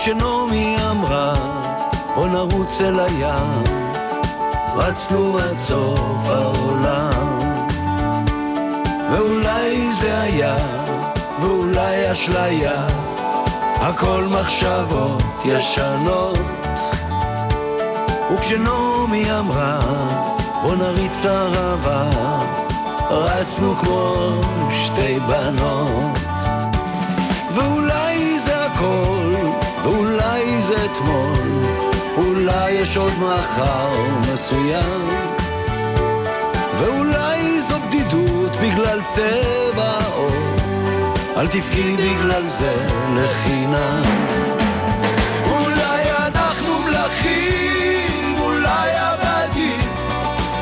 וכשנעמי אמרה, בוא נרוץ אל הים, רצנו עד סוף העולם. ואולי זה היה, ואולי אשליה, הכל מחשבות ישנות. וכשנעמי אמרה, בוא נריץ ערבה, רצנו כמו שתי בנות. זה הכל, ואולי זה אתמול, אולי יש עוד מחר מסוים. ואולי זו בדידות בגלל צבע העור, אל תבכי בגלל זה לחינם. אולי אנחנו מלכים, אולי עבדים,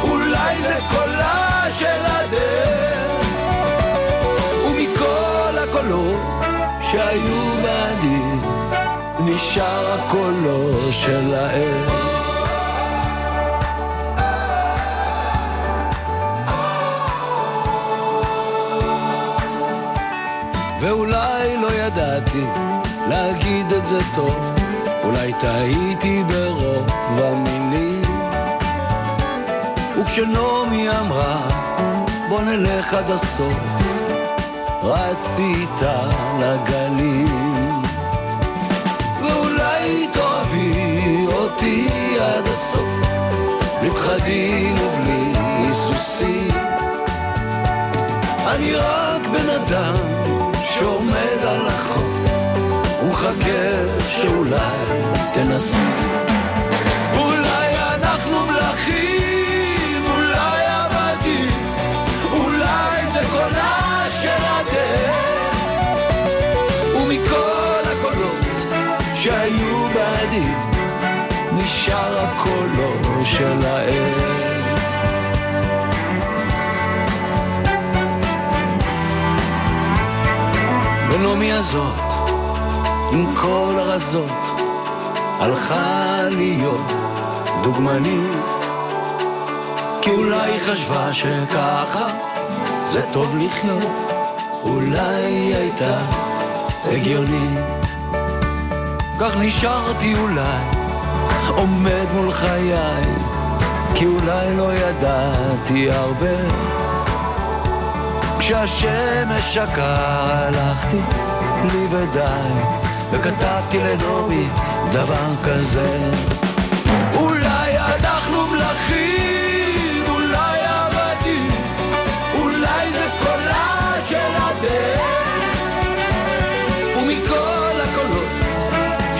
אולי זה קולה של הדרך, שהיו בעדי, נשאר הקולו של האל. ואולי לא ידעתי להגיד את זה טוב, אולי טעיתי ברוב המילים. וכשנעמי אמרה, בוא נלך עד הסוף, רצתי איתה לגלים. ואולי תאהבי אותי עד הסוף, בלי פחדים ובלי היסוסים. אני רק בן אדם שעומד על החוף ומחכה שאולי תנסי. בעדי, נשאר הקולו של האל. ונעמי הזאת, עם כל הרזות, הלכה להיות דוגמנית. כי אולי היא חשבה שככה זה טוב לחיות, אולי הייתה הגיונית. כך נשארתי אולי, עומד מול חיי, כי אולי לא ידעתי הרבה. כשהשמש שקעה הלכתי לי ודי, וכתבתי לנעמי דבר כזה.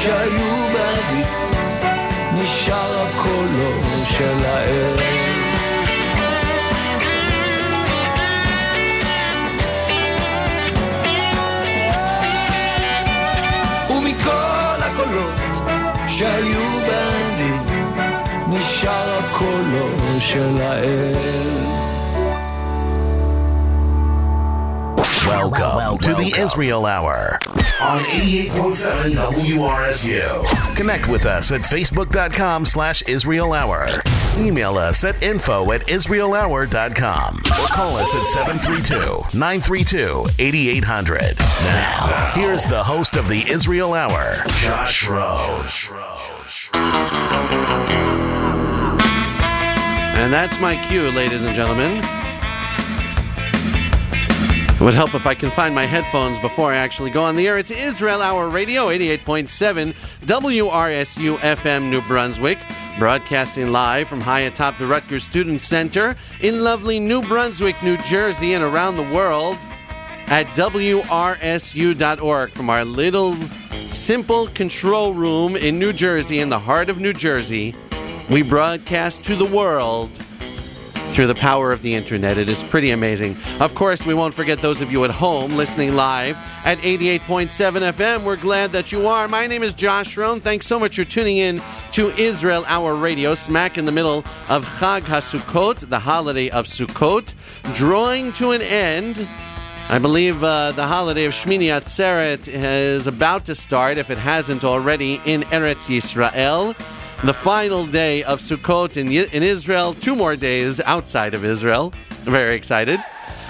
שהיו בעדי, נשאר הקולו של הערב. ומכל הקולות שהיו בעדי, נשאר הקולו של האל. Welcome, to the Israel Hour on 88.7 WRSU. Connect with us at facebook.com slash Israel Hour. Email us at info at israelhour.com or call us at 732-932-8800. Now, here's the host of the Israel Hour, Josh Rose. And that's my cue, ladies and gentlemen. It would help if I can find my headphones before I actually go on the air. It's Israel Hour Radio, 88.7 WRSU FM New Brunswick, broadcasting live from high atop the Rutgers Student Center in lovely New Brunswick, New Jersey, and around the world at WRSU.org from our little simple control room in New Jersey, in the heart of New Jersey. We broadcast to the world through the power of the internet. It is pretty amazing. Of course, we won't forget those of you at home listening live at 88.7 FM. We're glad that you are. My name is Josh Rohn. Thanks so much for tuning in to Israel Hour Radio, smack in the middle of Chag HaSukkot, the holiday of Sukkot, drawing to an end. I believe uh, the holiday of Shmini Atzeret is about to start, if it hasn't already, in Eretz Yisrael the final day of Sukkot in, in Israel, two more days outside of Israel. Very excited.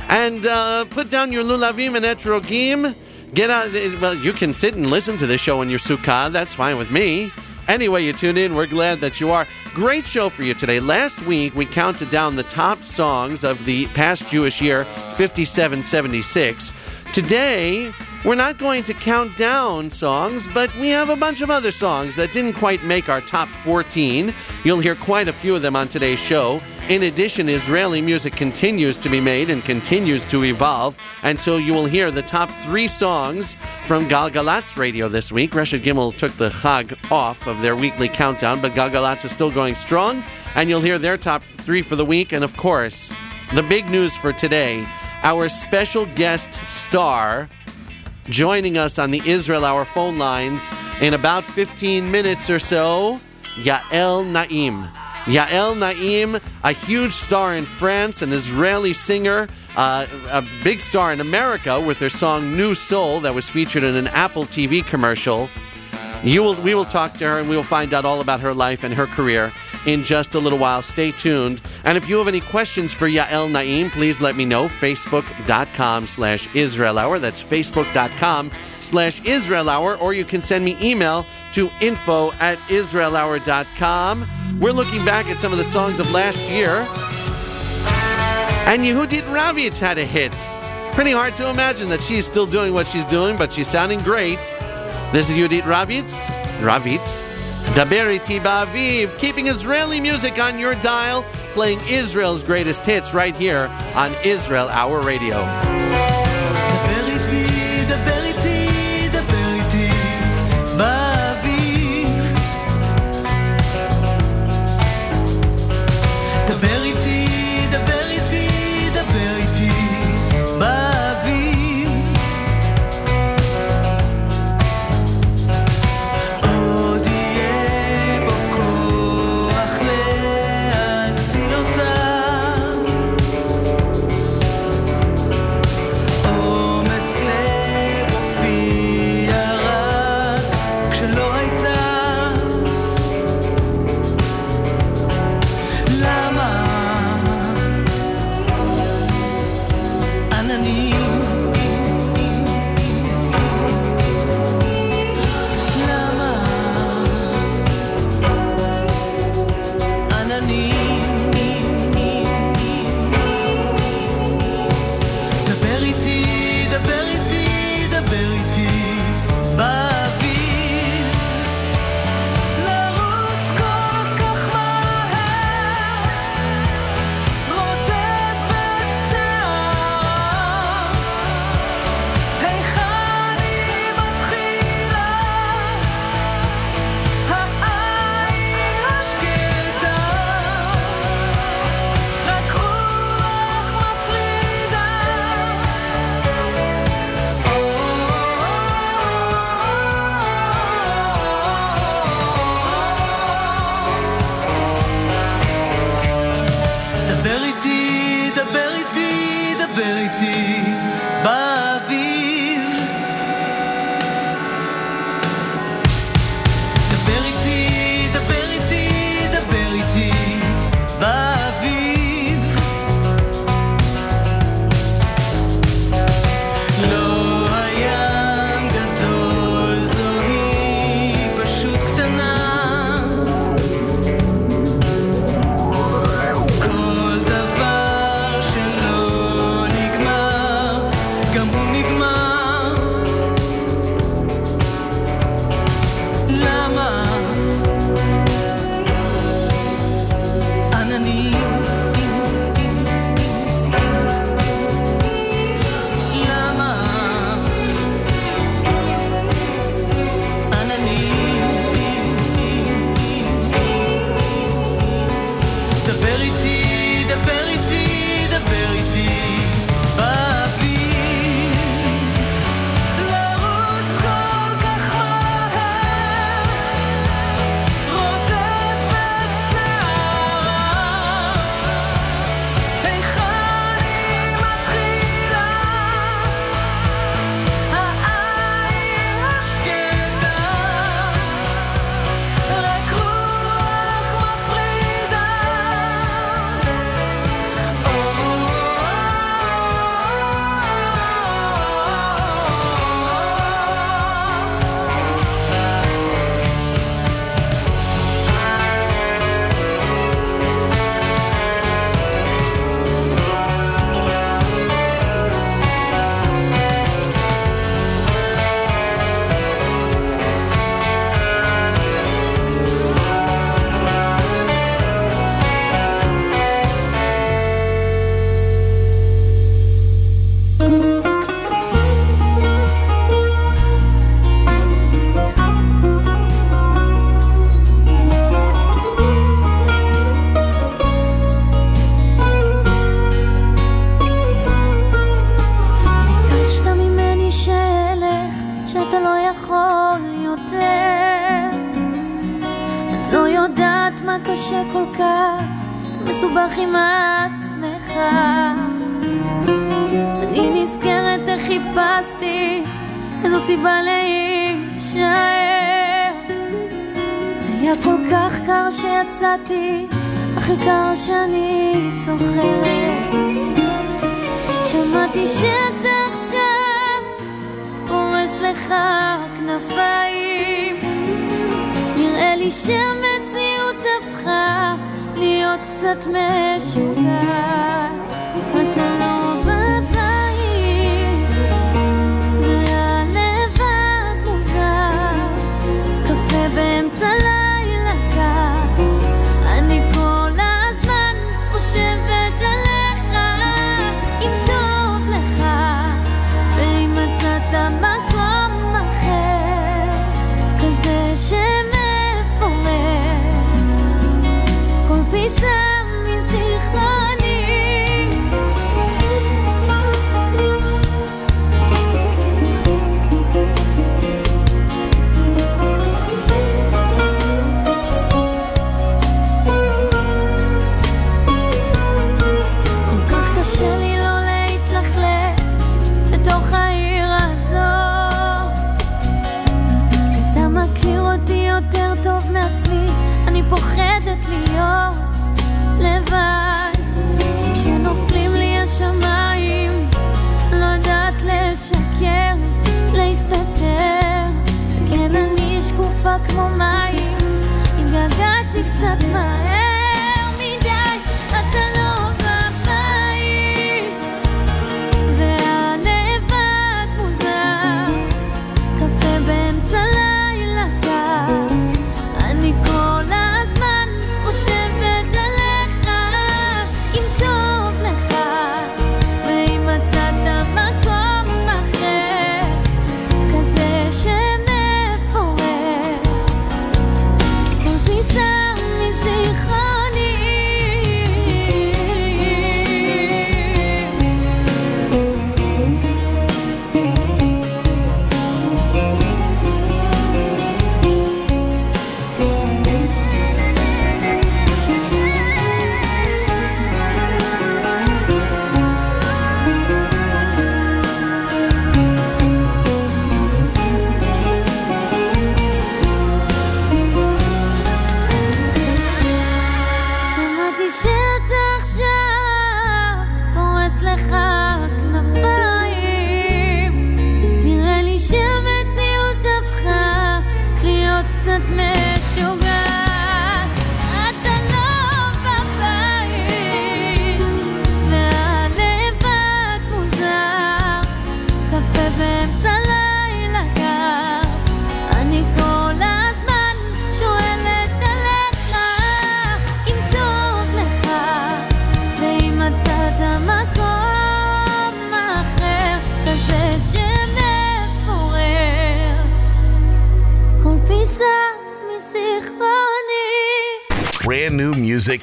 And uh, put down your lulavim and etrogim. Get out. Well, you can sit and listen to this show in your sukkah. That's fine with me. Anyway, you tune in. We're glad that you are. Great show for you today. Last week, we counted down the top songs of the past Jewish year, 5776. Today, we're not going to count down songs, but we have a bunch of other songs that didn't quite make our top 14. You'll hear quite a few of them on today's show. In addition, Israeli music continues to be made and continues to evolve, and so you will hear the top three songs from Galgalatz Radio this week. Reshut Gimel took the Chag off of their weekly countdown, but Galgalatz is still going strong, and you'll hear their top three for the week. And of course, the big news for today our special guest star joining us on the Israel Hour phone lines in about 15 minutes or so, Yael Naim. Yael Naim, a huge star in France, an Israeli singer, uh, a big star in America with her song New Soul that was featured in an Apple TV commercial. You will, we will talk to her and we will find out all about her life and her career in just a little while. Stay tuned. And if you have any questions for Yael Naim, please let me know. Facebook.com slash Israel Hour. That's Facebook.com slash Israel Hour. Or you can send me email to info at IsraelHour.com. We're looking back at some of the songs of last year. And Yehudit Ravitz had a hit. Pretty hard to imagine that she's still doing what she's doing, but she's sounding great. This is Yehudit Ravitz. Ravitz. Daber iti ba'aviv, keeping Israeli music on your dial, playing Israel's greatest hits right here on Israel Hour Radio.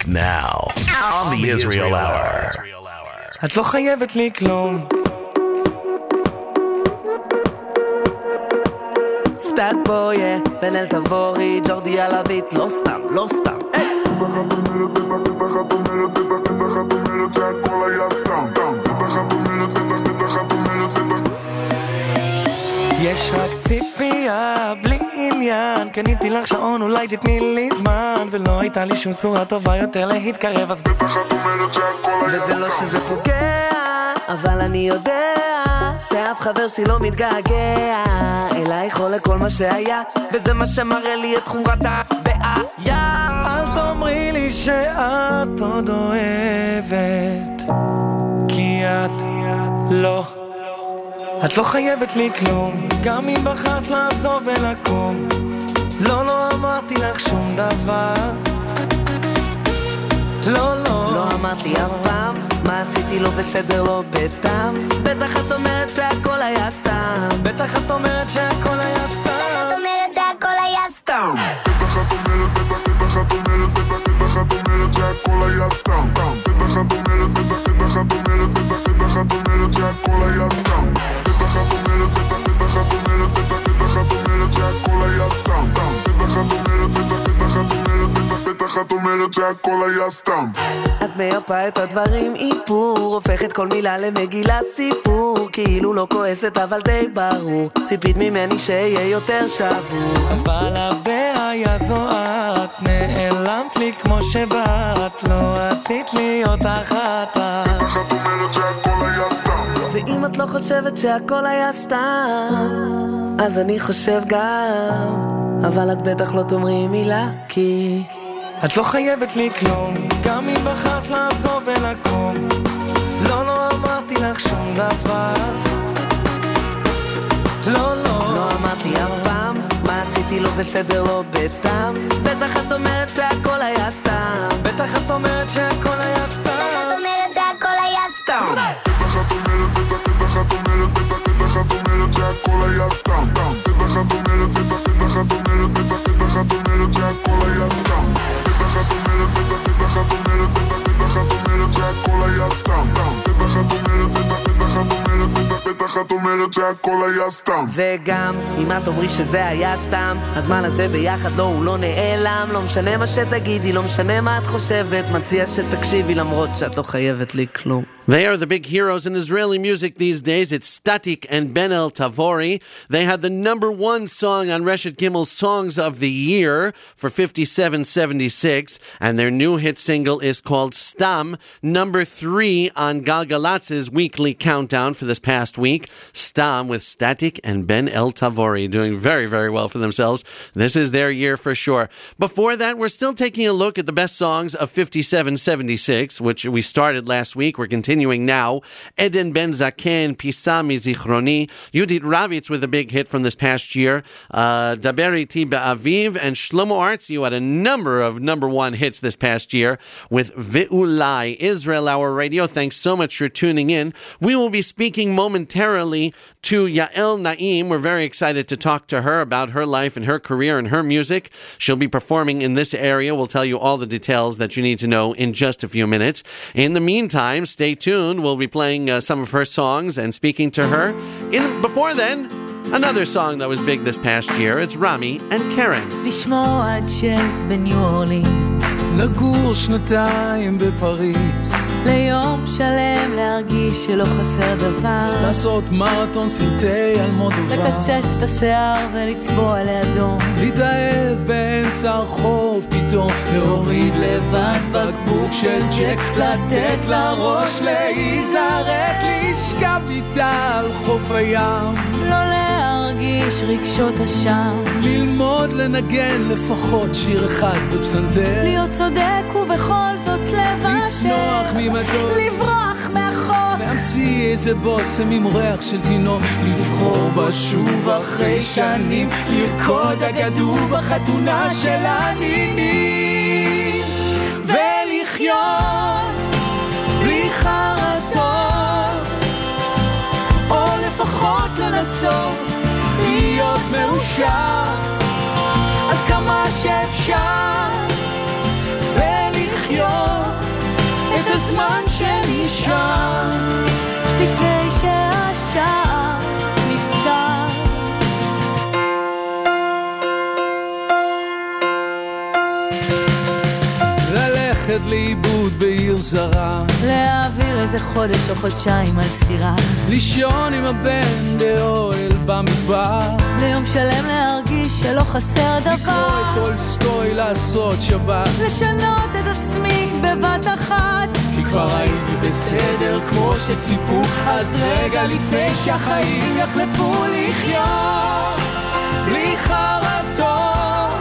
music now on the Israel Hour. את לא חייבת לי כלום. סטאט בויה, בן אל תבורי, ג'ורדי על הביט, לא סתם, לא סתם. היי! יש רק ציפייה, בלי עניין. קניתי לך שעון, אולי תתני לי זמן. ולא הייתה לי שום צורה טובה יותר להתקרב אז בטח את אומרת שהכל היה וזה לא שזה פוגע, אבל אני יודע שאף חבר שלי לא מתגעגע. אלייך או לכל מה שהיה וזה מה שמראה לי את חומרת הבעיה. אל תאמרי לי שאת עוד אוהבת כי את לא את לא חייבת לי כלום, גם אם בחרת לעזוב ולקום. לא, לא אמרתי לך שום דבר. לא, לא. לא אמרת לי אף פעם, מה עשיתי לא בסדר, לא בטעם. בטח את אומרת שהכל היה סתם. בטח את אומרת שהכל היה סתם. אומרת שהכל היה סתם בטח את אומרת, בטח, בטח את אומרת, בטח, בטח את אומרת שהכל היה סתם. בטח את אומרת, בטח, בטח את אומרת, בטח, בטח את אומרת שהכל היה סתם. בטח את אומרת, בטח, בטח את אומרת, בטח, בטח את אומרת שהכל היה סתם. בטח את אומרת, בטח, בטח את אומרת, בטח את אומרת שהכל היה סתם. את מייפה את הדברים איפור, הופכת כל מילה למגילה סיפור, כאילו לא כועסת אבל די ברור, ציפית ממני שיהיה יותר שבור. אבל הבעיה זו את, נעלמת לי כמו שבאת, לא רצית להיות אחת. בטח את אומרת שהכל היה סתם. ואם את לא חושבת שהכל היה סתם, אז אני חושב גם, אבל את בטח לא תאמרי מילה, כי... את לא חייבת לי כלום, גם אם בחרת לעזוב ולקום. לא, לא אמרתי לך שום דבר. לא, לא. לא אמרתי אף פעם, מה עשיתי לא בסדר, לא בטעם. בטח את אומרת שהכל היה סתם. בטח את אומרת שהכל היה סתם. שהכל היה סתם. וגם, אם את אומרי שזה היה סתם, הזמן הזה ביחד לא, הוא לא נעלם. לא משנה מה שתגידי, לא משנה מה את חושבת, מציע שתקשיבי למרות שאת לא חייבת לי כלום. They are the big heroes in Israeli music these days. It's Statik and Ben El Tavori. They had the number one song on Reshet Gimel's Songs of the Year for 5776, and their new hit single is called Stam, number three on Galgalatz's weekly countdown for this past week. Stam with Statik and Ben El Tavori doing very, very well for themselves. This is their year for sure. Before that, we're still taking a look at the best songs of 5776, which we started last week. We're continuing now. Eden Ben Zaken, Pisami Zichroni, Yudit Ravitz with a big hit from this past year, uh, Daberi Aviv, and Shlomo Artz. You had a number of number one hits this past year with Ve'ulai, Israel Hour Radio. Thanks so much for tuning in. We will be speaking momentarily to Yael Naim. We're very excited to talk to her about her life and her career and her music. She'll be performing in this area. We'll tell you all the details that you need to know in just a few minutes. In the meantime, stay tuned We'll be playing uh, some of her songs and speaking to her. In before then, another song that was big this past year. It's Rami and Karen. לשמוע ג'אז בניו אורלינס, לגור שנתיים בפריז, ליום שלם להרגיש שלא חסר דבר, לעשות מרתון סרטי אלמודובר, לקצץ את השיער ולצבוע לאדום, להתאהב באמצע הרחוב פתאום, להוריד לבד בקבוק של ג'ק, לתת לראש להיזרק, לשכב איתה על חוף הים, לא להרגיש רגשות אשם, ללמוד לנגן לפחות שיר אחד בפסנתר, להיות צודק ובכל זאת לוותר, לצנוח ממטוס, לברוח להמציא איזה בושם עם ריח של תינוק, לבחור בה שוב אחרי שנים, לרקוד אגדו בחתונה של הנינים, ולחיות בלי חרטות, או לפחות לנסות להיות מאושר. עד כמה שאפשר, הזמן שנשאר. לפני שהשער נסגר. ללכת לאיבוד בעיר זרה, להעביר איזה חודש או חודשיים על סירה, לישון עם הבן באוהל במדבר, ליום שלם להרגיש שלא חסר לקרוא דבר, את טולסטוי לעשות שבת, לשנות את עצמי בבת אחת, כי כבר הייתי בסדר כמו שציפו, אז רגע לפני שהחיים יחלפו לחיות בלי חרטות,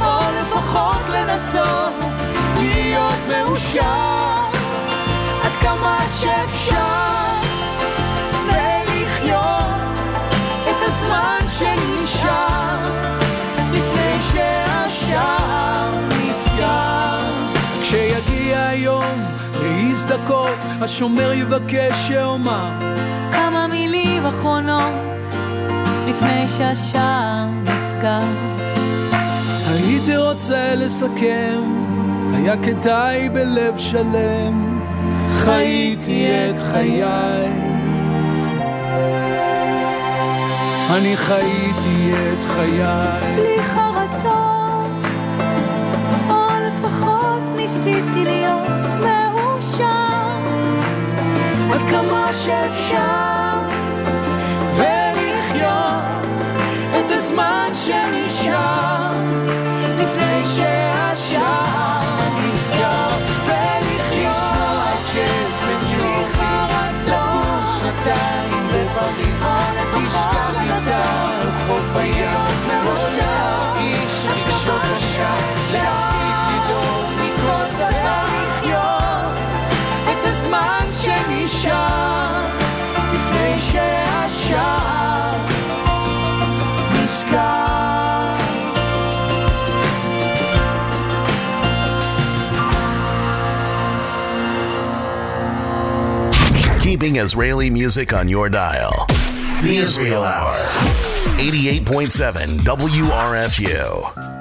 או לפחות לנסות להיות מאושר להזדכות, השומר יבקש שאומר כמה מילים אחרונות לפני שהשער נסגר. הייתי רוצה לסכם, היה כדאי בלב שלם, חייתי את חיי. אני חייתי את חיי. בלי מה שאפשר ולחיות את הזמן שנשאר לפני שהשעה נסגר ולחיות לחרטות שנתיים בפריז תשכח לצד חוף הים לראשה איש לקשור השם Keeping Israeli music on your dial. The Israel Hour. 88.7 WRSU.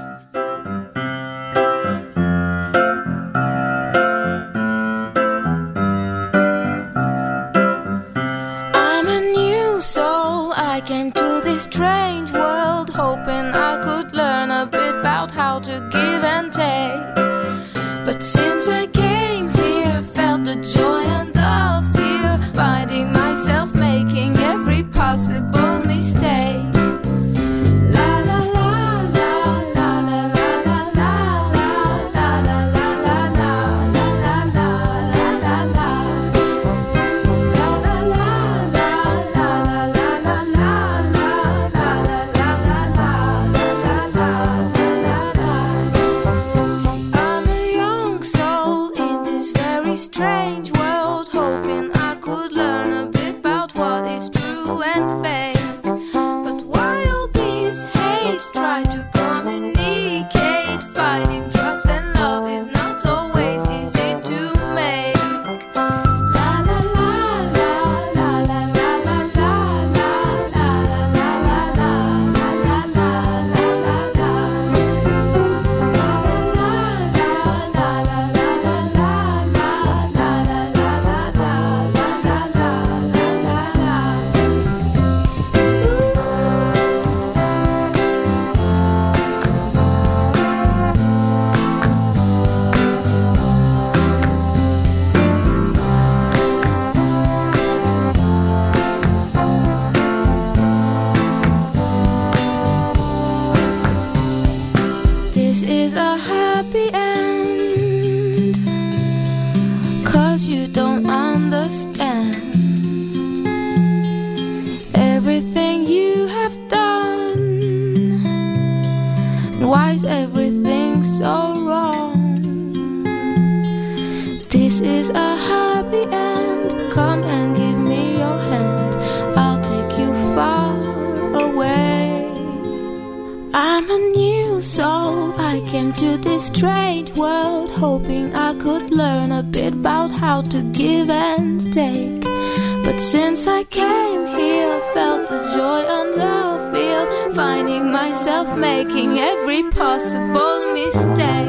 Is I came to this strange world hoping I could learn a bit about how to give and take. But since I came here, felt the joy and the fear, finding myself making every possible mistake.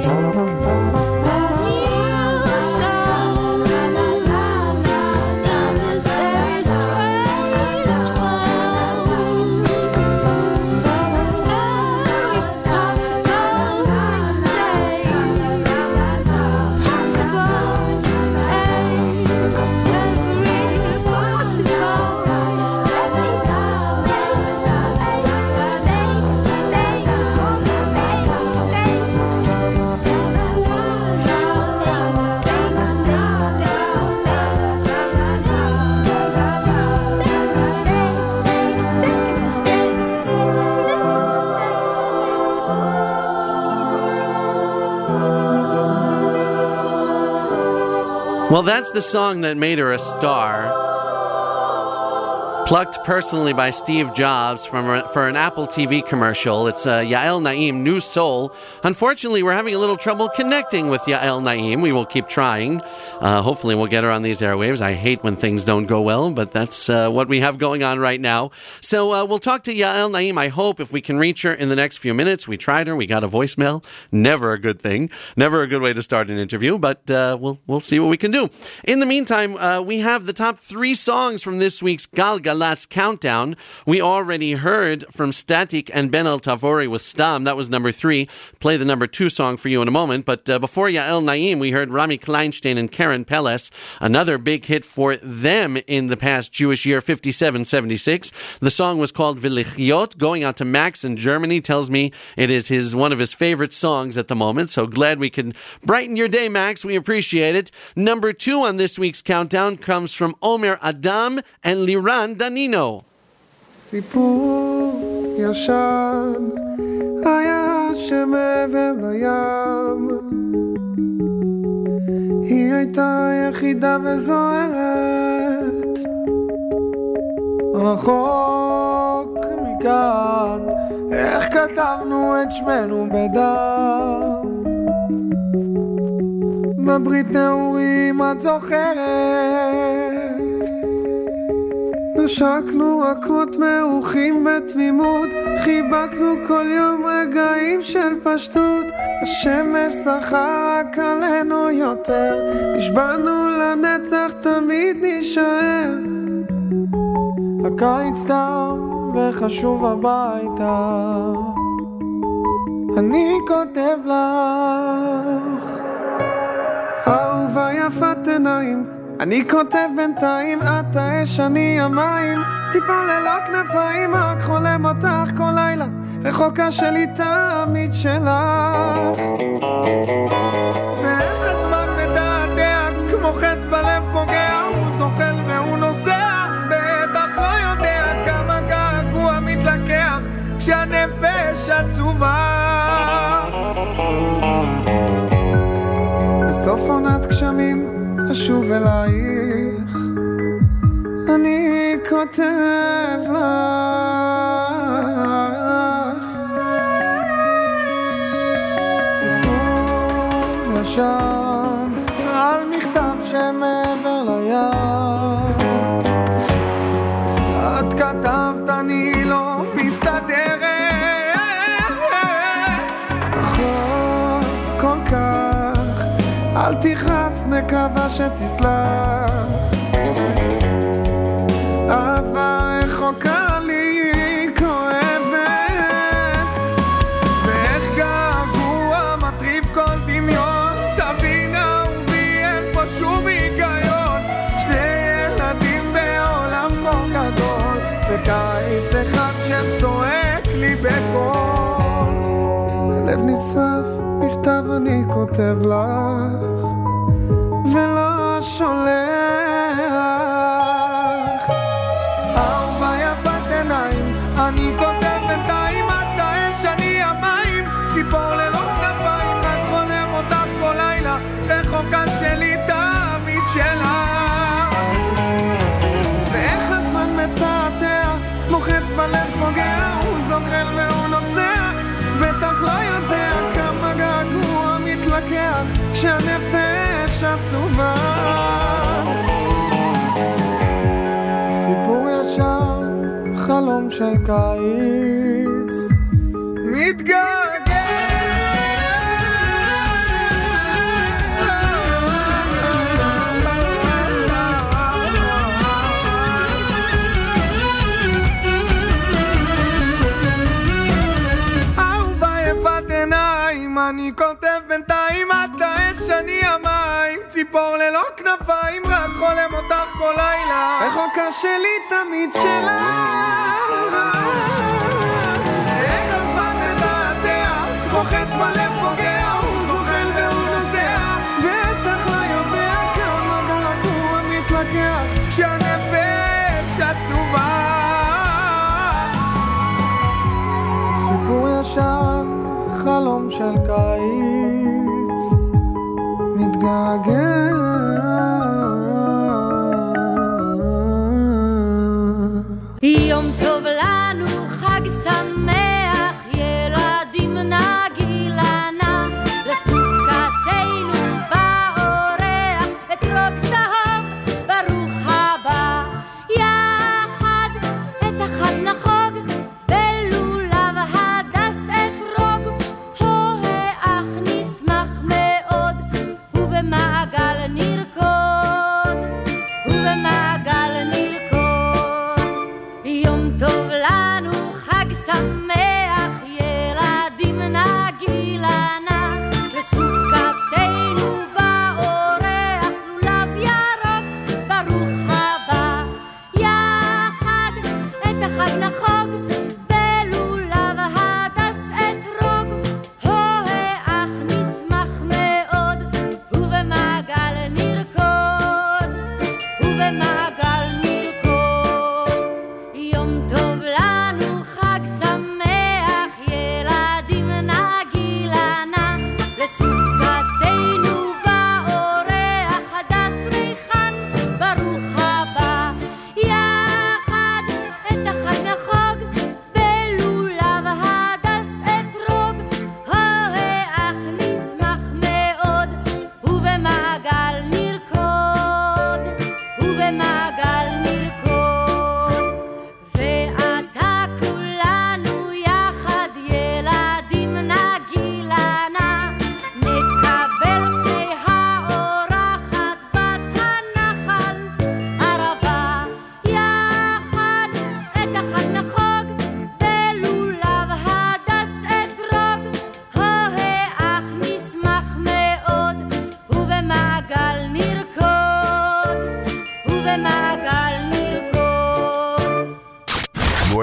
Well, that's the song that made her a star. Plucked personally by Steve Jobs from a, for an Apple TV commercial. It's uh, Yael Naim, New Soul. Unfortunately, we're having a little trouble connecting with Yael Naim. We will keep trying. Uh, hopefully, we'll get her on these airwaves. I hate when things don't go well, but that's uh, what we have going on right now. So uh, we'll talk to Yael Naim. I hope if we can reach her in the next few minutes. We tried her. We got a voicemail. Never a good thing. Never a good way to start an interview, but uh, we'll we'll see what we can do. In the meantime, uh, we have the top three songs from this week's Galgal Galagatz Countdown. We already heard from Static and Ben El Tavori with Stam. That was number three. Play the number two song for you in a moment. But uh, before Yael Naim, we heard Rami Kleinstein and Karen Peles, another big hit for them in the past Jewish year 5776. The song was called Vilichiot. Going out to Max in Germany tells me it is his one of his favorite songs at the moment. So glad we can brighten your day, Max. We appreciate it. Number two on this week's countdown comes from Omer Adam and Liran Danino. סיפור ישן היה שמעבר לים. היא הייתה יחידה וזוהרת. רחוק מכאן איך כתבנו את שמנו בדם? בברית נעורים את זוכרת נשקנו רכות מעוכים בתמימות חיבקנו כל יום רגעים של פשטות. השמש שחה רק עלינו יותר נשבענו לנצח תמיד נישאר. הקיץ דם וחשוב הביתה. אני כותב לך אהובה יפת עיניים אני כותב בינתיים, את האש, אני המים. ציפור ללא כנפיים, רק חולם אותך כל לילה. רחוקה שלי תמיד שלך. ואיך הזמן מתעתע כמו חץ בלב פוגע. הוא זוחל והוא נוסע בטח לא יודע כמה געגוע מתלקח כשהנפש עצובה. בסוף עונת אשוב אלייך, אני כותב לך. סיפור ישן על מכתב שמעבר מקווה שתסלח. אהבה רחוקה לי כואבת, ואיך געגוע מטריף כל דמיון. תבין אהובי, אין פה שום היגיון. שני ילדים בעולם כה גדול, וקיץ אחד שצועק לי בקול. הלב נשרף, מכתב אני כותב לך, שולח. אהובה יפת עיניים, אני כותב בינתיים, את האש, אני המים, ציפור ללא כנפיים, רק חולם אותך כל לילה, רחוקה שלי תמיד שלך. ואיך הזמן מתעתע, מוחץ בלב פוגע, הוא זוחל והוא נוסע, בטח לא יודע כמה געגוע מתלקח, כשהנפש עצובה. של קיץ, מתגעגע. אני כותב בינתיים, את האש, אני המים, ציפור ללא כנפיים, רק חולם אותך כל לילה. רחוקה שלי תמיד שלך. לא חלום של קיץ, מתגעגע.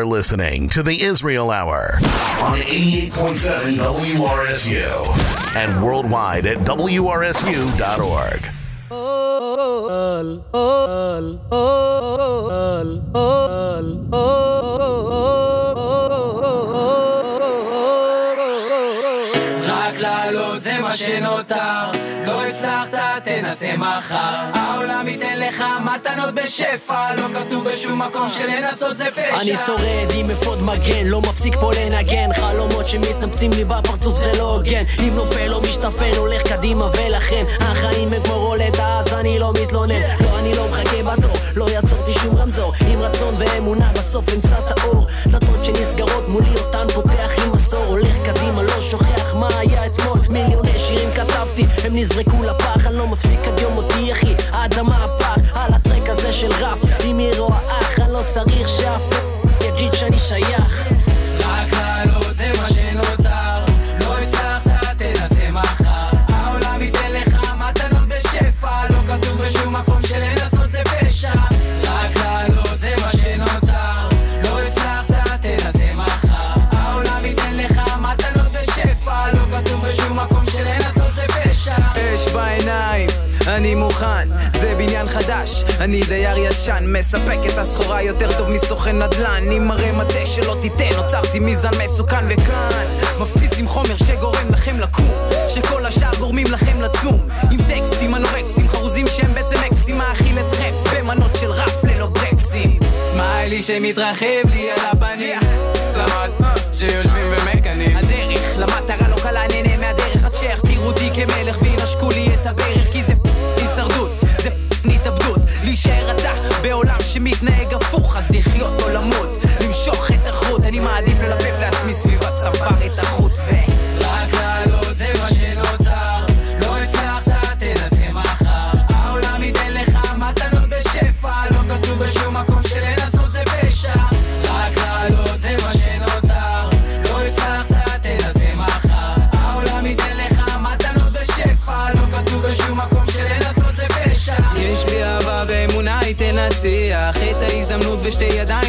You're listening to the Israel Hour on 88.7 WRSU and worldwide at WRSU.org. רק לעלות זה מה שנותר לא הצלחת, תנסה מחר. העולם ייתן לך מתנות בשפע לא כתוב בשום מקום שלנסות זה פשע. אני שורד עם אפוד מגן, לא מפסיק פה לנגן. חלומות שמתנפצים לי בפרצוף זה לא הוגן. אם נופל לא משתפן, הולך קדימה ולכן. החיים הם כמו רולטה אז אני לא מתלונן. לא, אני לא מחכה בתור, לא יעצורתי שום רמזור. עם רצון ואמונה בסוף אמצא את האור. דלתות שנסגרות מולי אותן פותח עם מסור. הולך קדימה, לא שוכח מה היה אתמול. מיליוני שירים כתבתי, הם נזרקו לפח אני לא מפסיק עד יום מותי אחי. האדמה הפח על הטרק הזה של רף. אם היא רואה אח אני לא צריך שאף יגיד שאני שייך אני מוכן, זה בניין חדש, אני דייר ישן, מספק את הסחורה יותר טוב מסוכן נדל"ן, עם מראה מטה שלא תיתן, נוצרתי מיזם מסוכן וכאן, מפציץ עם חומר שגורם לכם לקום, שכל השאר גורמים לכם לצום, עם טקסטים אנורקסים, חרוזים שהם בעצם אקסים, מאכיל אתכם במנות של ראפ ללא ברקסים. סמיילי שמתרחב לי על הפנים. למד שיושבים ומקנאים. הדרך למטרה לא קלה נהנה מהדרך עד שיכתירו אותי כמלך וינשקו לי את הברך כי זה להישאר אתה בעולם שמתנהג הפוך אז לחיות או למות. למשוך את החוט אני מעדיף ללפף לעצמי סביבת צוואר את החוט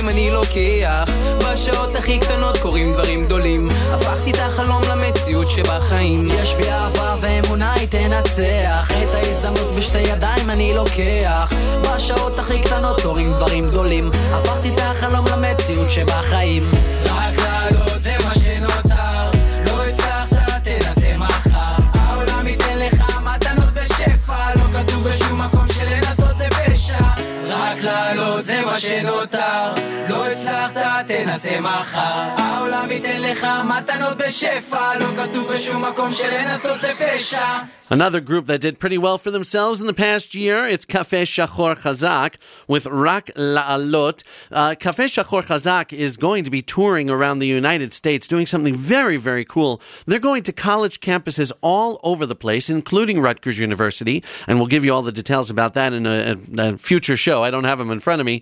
ידיים אני לוקח. בשעות הכי קטנות קורים דברים גדולים. הפכתי את החלום למציאות שבחיים. יש בי אהבה ואמונה היא תנצח. את ההזדמנות בשתי ידיים אני לוקח. בשעות הכי קטנות קורים דברים גדולים. הפכתי את החלום למציאות שבחיים. רק לעלות שנותר לא הצלחת, תנסה מחר העולם ייתן לך מתנות בשפע לא כתוב בשום מקום שלנסות זה פשע Another group that did pretty well for themselves in the past year, it's Cafe Shachor Chazak with Rak La'alot. Uh, Cafe Shachor Chazak is going to be touring around the United States doing something very, very cool. They're going to college campuses all over the place, including Rutgers University, and we'll give you all the details about that in a, a- a future show. I don't have them in front of me.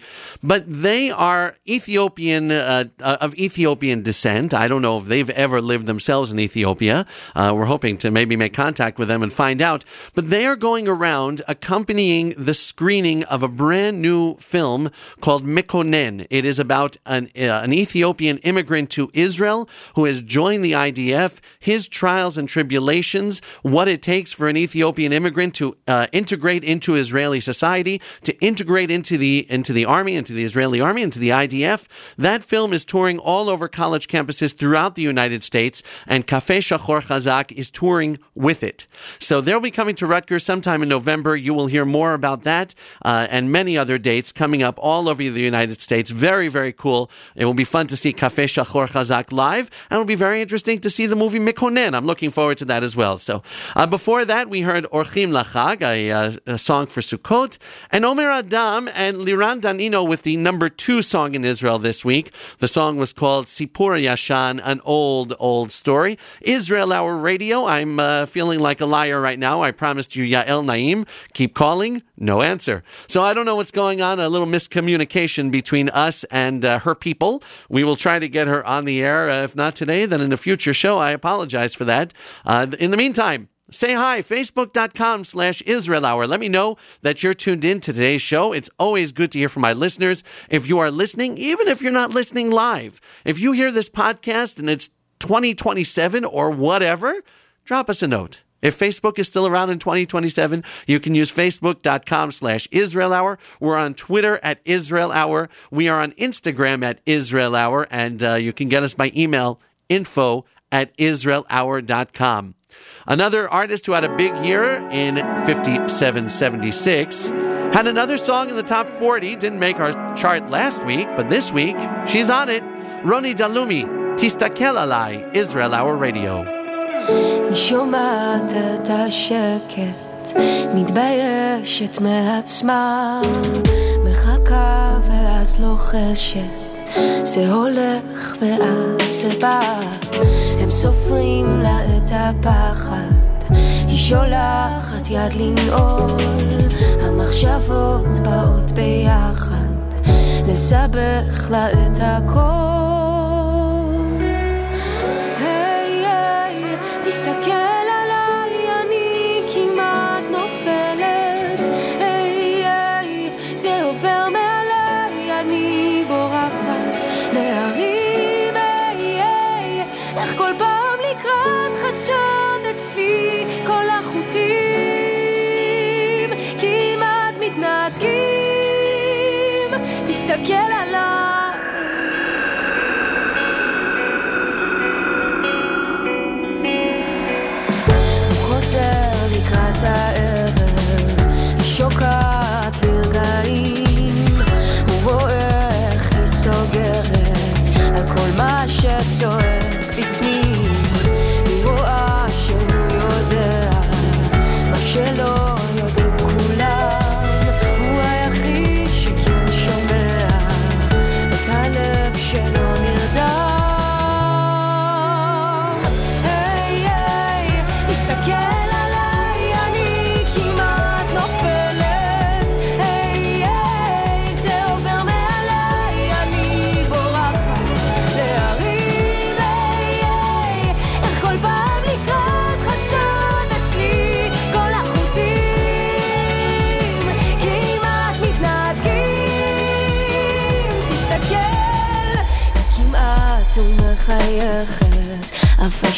But they are Ethiopian, uh, uh, of Ethiopian descent. I don't know if they've ever lived themselves in Ethiopia. Uh, we're hoping to maybe make contact with them and find out. But they are going around accompanying the screening of a brand new film called Mikonen. It is about an, uh, an Ethiopian immigrant to Israel who has joined the IDF, his trials and tribulations, what it takes for an Ethiopian immigrant to uh, integrate into Israeli society, to integrate into the into the army, into the Israeli army, into the IDF. That film is touring all over college campuses throughout the United States, and Cafe Shachor Chazak is touring with it. So they'll be coming to Rutgers sometime in November. You will hear more about that uh, and many other dates coming up all over the United States. Very, very cool. It will be fun to see Cafe Shachor Chazak live, and it will be very interesting to see the movie Mikonen. I'm looking forward to that as well. So uh, before that, we heard Orchim Lachag, a, uh, a song for Sukkot, and Omer Adam and Liran Danino with the number two song in Israel this week. The song was called Sipur Yashan, an old, old story. Israel Hour Radio. I'm uh, feeling like a liar right now. I promised you Yael Naim. Keep calling. No answer. So I don't know what's going on. A little miscommunication between us and uh, her people. We will try to get her on the air. Uh, if not today, then in a future show. I apologize for that. Uh, in the meantime, Say hi, facebook.com slash Israel Hour. Let me know that you're tuned in to today's show. It's always good to hear from my listeners. If you are listening, even if you're not listening live, if you hear this podcast and it's 2027 or whatever, drop us a note. If Facebook is still around in 2027, you can use facebook.com slash Israel Hour. We're on Twitter at Israel Hour. We are on Instagram at Israel Hour, and uh, you can get us by email info at israelhour.com. Another artist who had a big year in 5776 had another song in the top 40, didn't make our chart last week, but this week she's on it. Roni Dalumi, Tistakel Alai, Israel Hour Radio. היא שומעת את השקט, מתביישת מעצמה, מחכה ואז לוחשת, זה הולך ואז זה בא, הם סופרים לה את הפחד, היא שולחת יד לנעול, המחשבות באות ביחד, לסבך לה את הכל.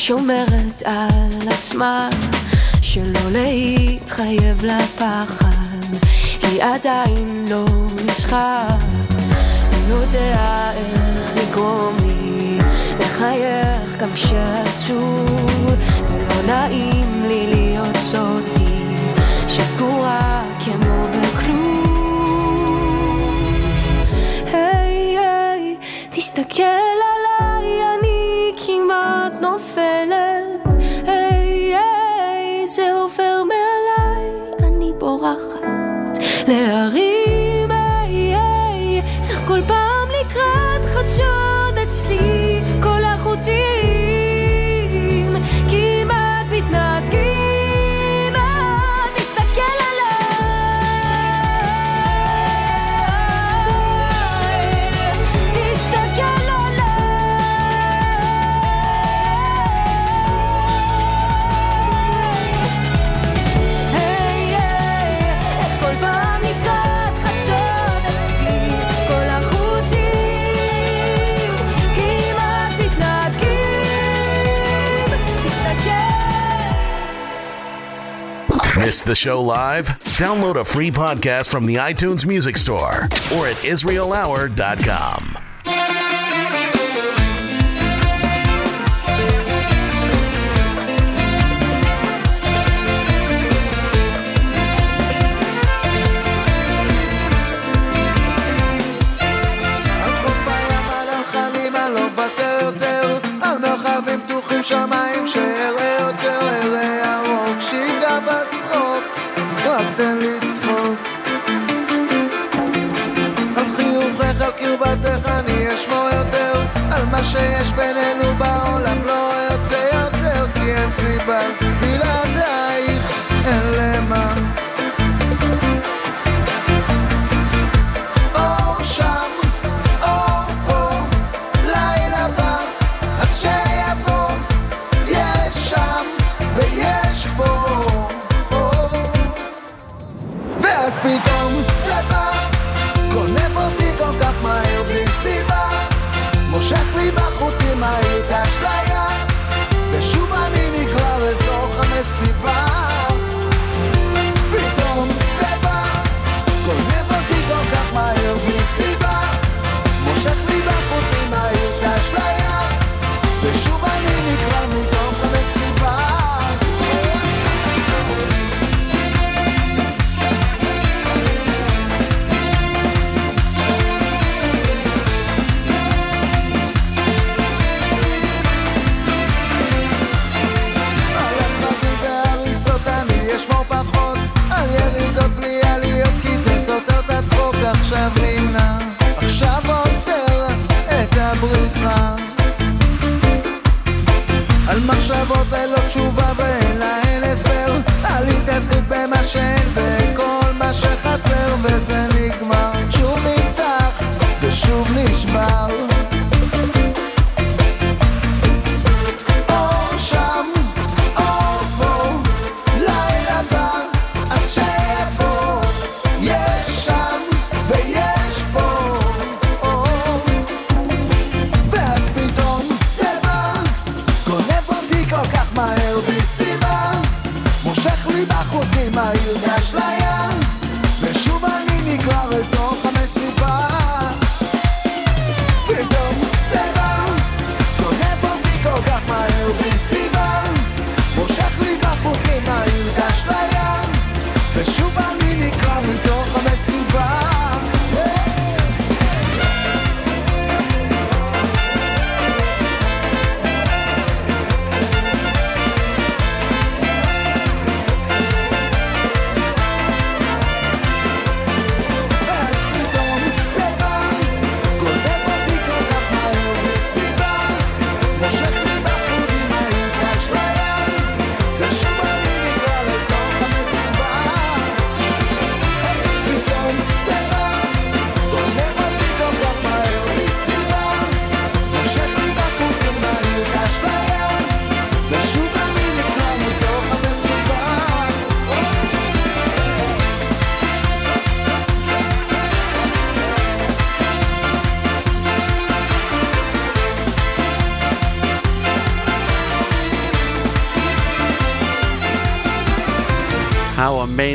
שומרת על עצמה, שלא להתחייב לפחד, היא עדיין לא ניצחה. הוא יודע איך לגרום לי לחייך גם כשעצוב, ולא נעים לי להיות זאתי שסגורה כמו בכלום. היי היי, תסתכל עליי, אני כמעט נופלת. היי היי, זה עובר מעליי, אני בורחת להרים. היי היי, איך כל פעם לקראת חדשות אצלי כל החוטים the show live? Download a free podcast from the iTunes Music Store or at IsraelHour.com.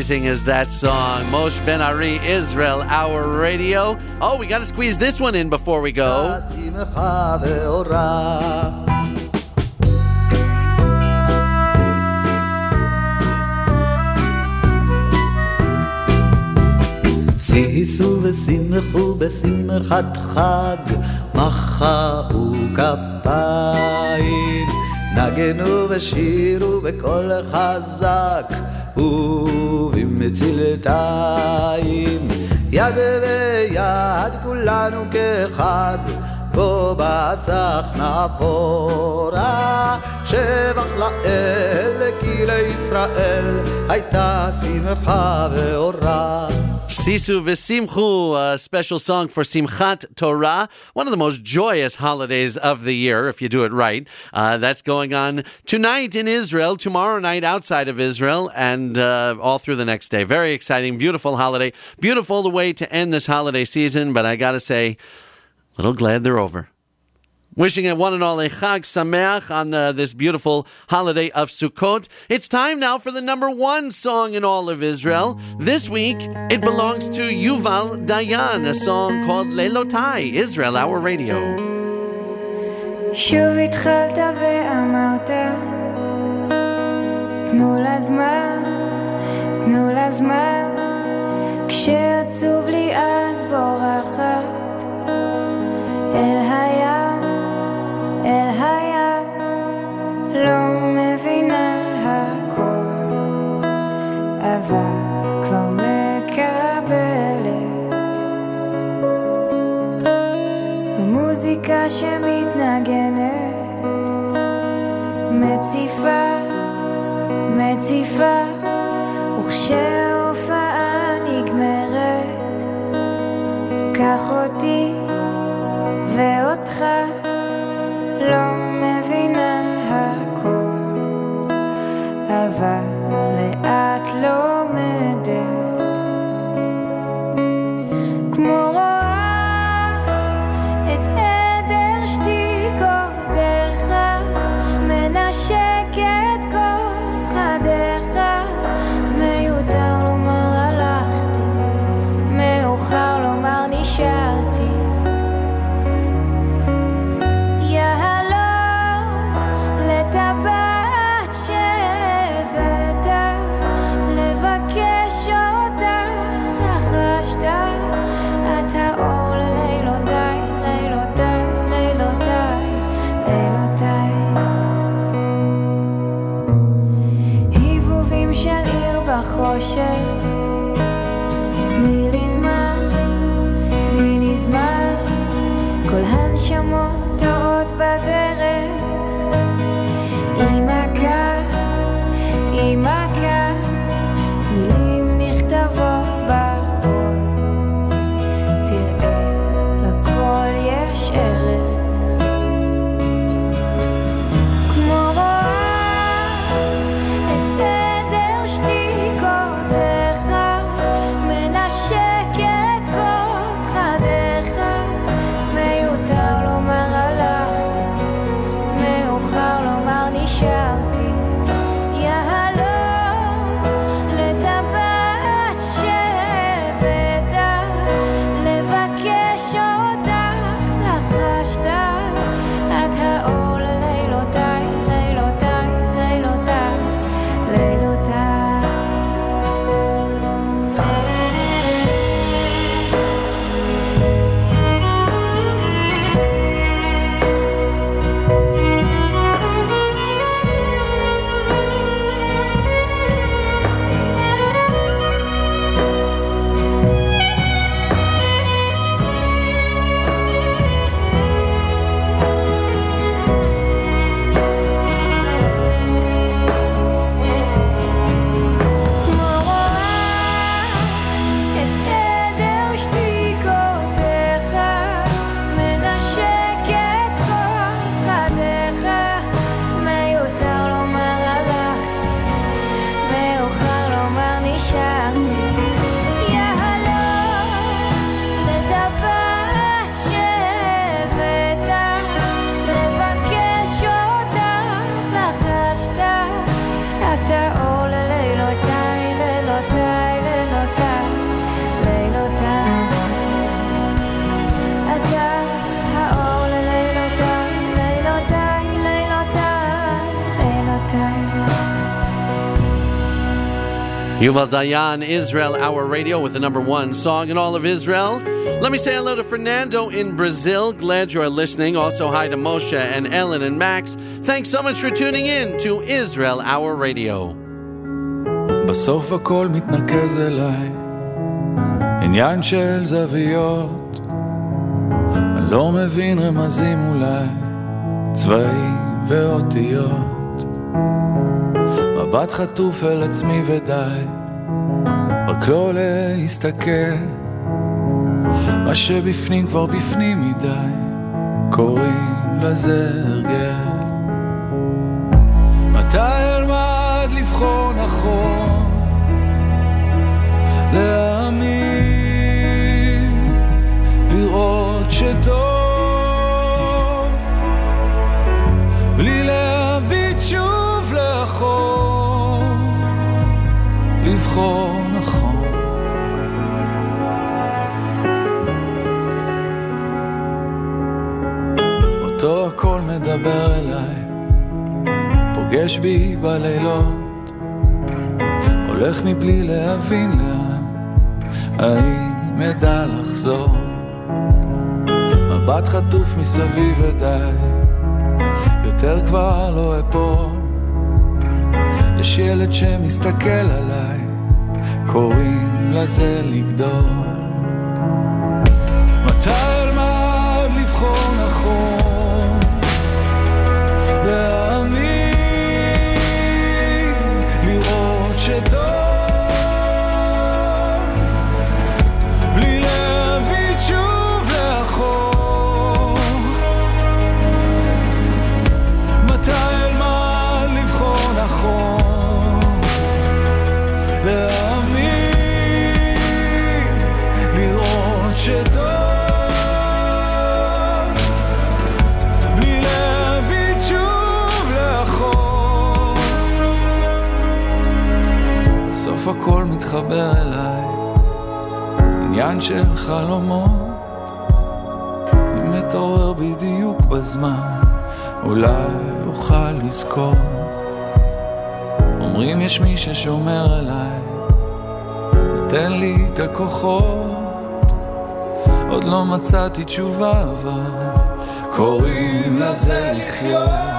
amazing is that song? Moshe Ben Ari, Israel, Our Radio. Oh, we got to squeeze this one in before we go. שמחה ואורה שישו ושמחו בשמחת חג, מחאו כפיים, נגנו ושירו בקול חזק, ובמצלתיים, יד ביד כולנו כאחד, פה בסך נפורה, שבח לאל, כי לישראל הייתה שמחה ואורה. Sisu V'Simchu, a special song for Simchat Torah, one of the most joyous holidays of the year, if you do it right. Uh, that's going on tonight in Israel, tomorrow night outside of Israel, and uh, all through the next day. Very exciting, beautiful holiday. Beautiful the way to end this holiday season, but I got to say, a little glad they're over. Wishing it one and all a Chag Sameach on uh, this beautiful holiday of Sukkot. It's time now for the number one song in all of Israel. This week, it belongs to Yuval Dayan, a song called Lelotai, Israel, our radio. שוב התחלת ואמרת, תנו לה זמן, תנו לה זמן, כשעצוב לי אז בורחת, אל הים, אל הים, לא מבינה הכל, אבל כבר מקבלת. המוזיקה שמתנגנת מציפה, מציפה, וכשההופעה נגמרת, קח אותי ואותך, לא מבינה הכל, אבל לאט לומדת. Yuval Dayan, Israel Hour Radio with the number one song in all of Israel. Let me say hello to Fernando in Brazil. Glad you're listening. Also, hi to Moshe and Ellen and Max. Thanks so much for tuning in to Israel Hour Radio. בסוף הכל מתנקז אליי, עניין של זוויות. אני לא מבין רמזים אולי, צבעים ואותיות. מבט חטוף אל עצמי ודי, רק לא להסתכל. מה שבפנים כבר בפנים מדי, קוראים לזה הרגל. מתי אלמד לבחור נכון, להאמין, פוגש בי בלילות, הולך מבלי להבין לאן, האם אדע לחזור? מבט חטוף מסביב ודי, יותר כבר לא אפול. יש ילד שמסתכל עליי, קוראים לזה לגדול. się הכל מתחבר אליי, עניין של חלומות. אם אתעורר בדיוק בזמן, אולי אוכל לזכור. אומרים יש מי ששומר עליי, נותן לי את הכוחות. עוד לא מצאתי תשובה, אבל קוראים לזה לחיות.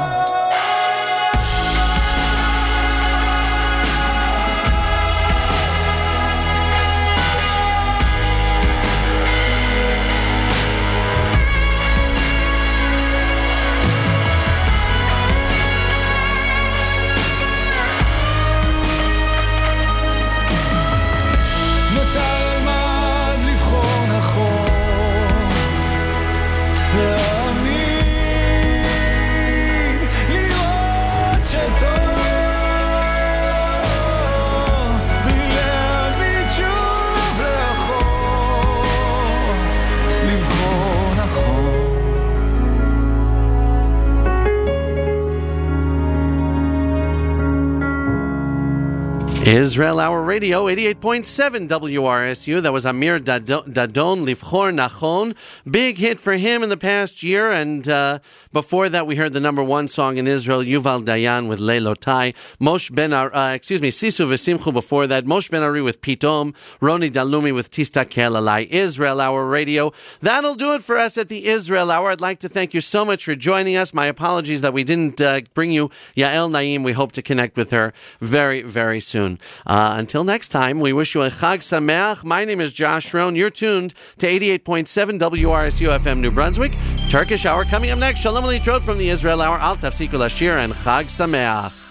Israel Hour Radio, 88.7 WRSU. That was Amir Dadon, Livchor Nachon. Big hit for him in the past year. And uh, before that, we heard the number one song in Israel, Yuval Dayan with Leilotai. Moshe Ben Ar, uh, excuse me, Sisu V'Simchu before that. Moshe Ben Ari with Pitom. Roni Dalumi with Tista Alai. Israel Hour Radio. That'll do it for us at the Israel Hour. I'd like to thank you so much for joining us. My apologies that we didn't uh, bring you Yael Naim. We hope to connect with her very, very soon. Uh, until next time, we wish you a Chag Sameach. My name is Josh Rohn. You're tuned to 88.7 WRSU FM New Brunswick. Turkish Hour coming up next. Shalom Alitrot from the Israel Hour. Al Tafsikul Ashir and Chag Sameach.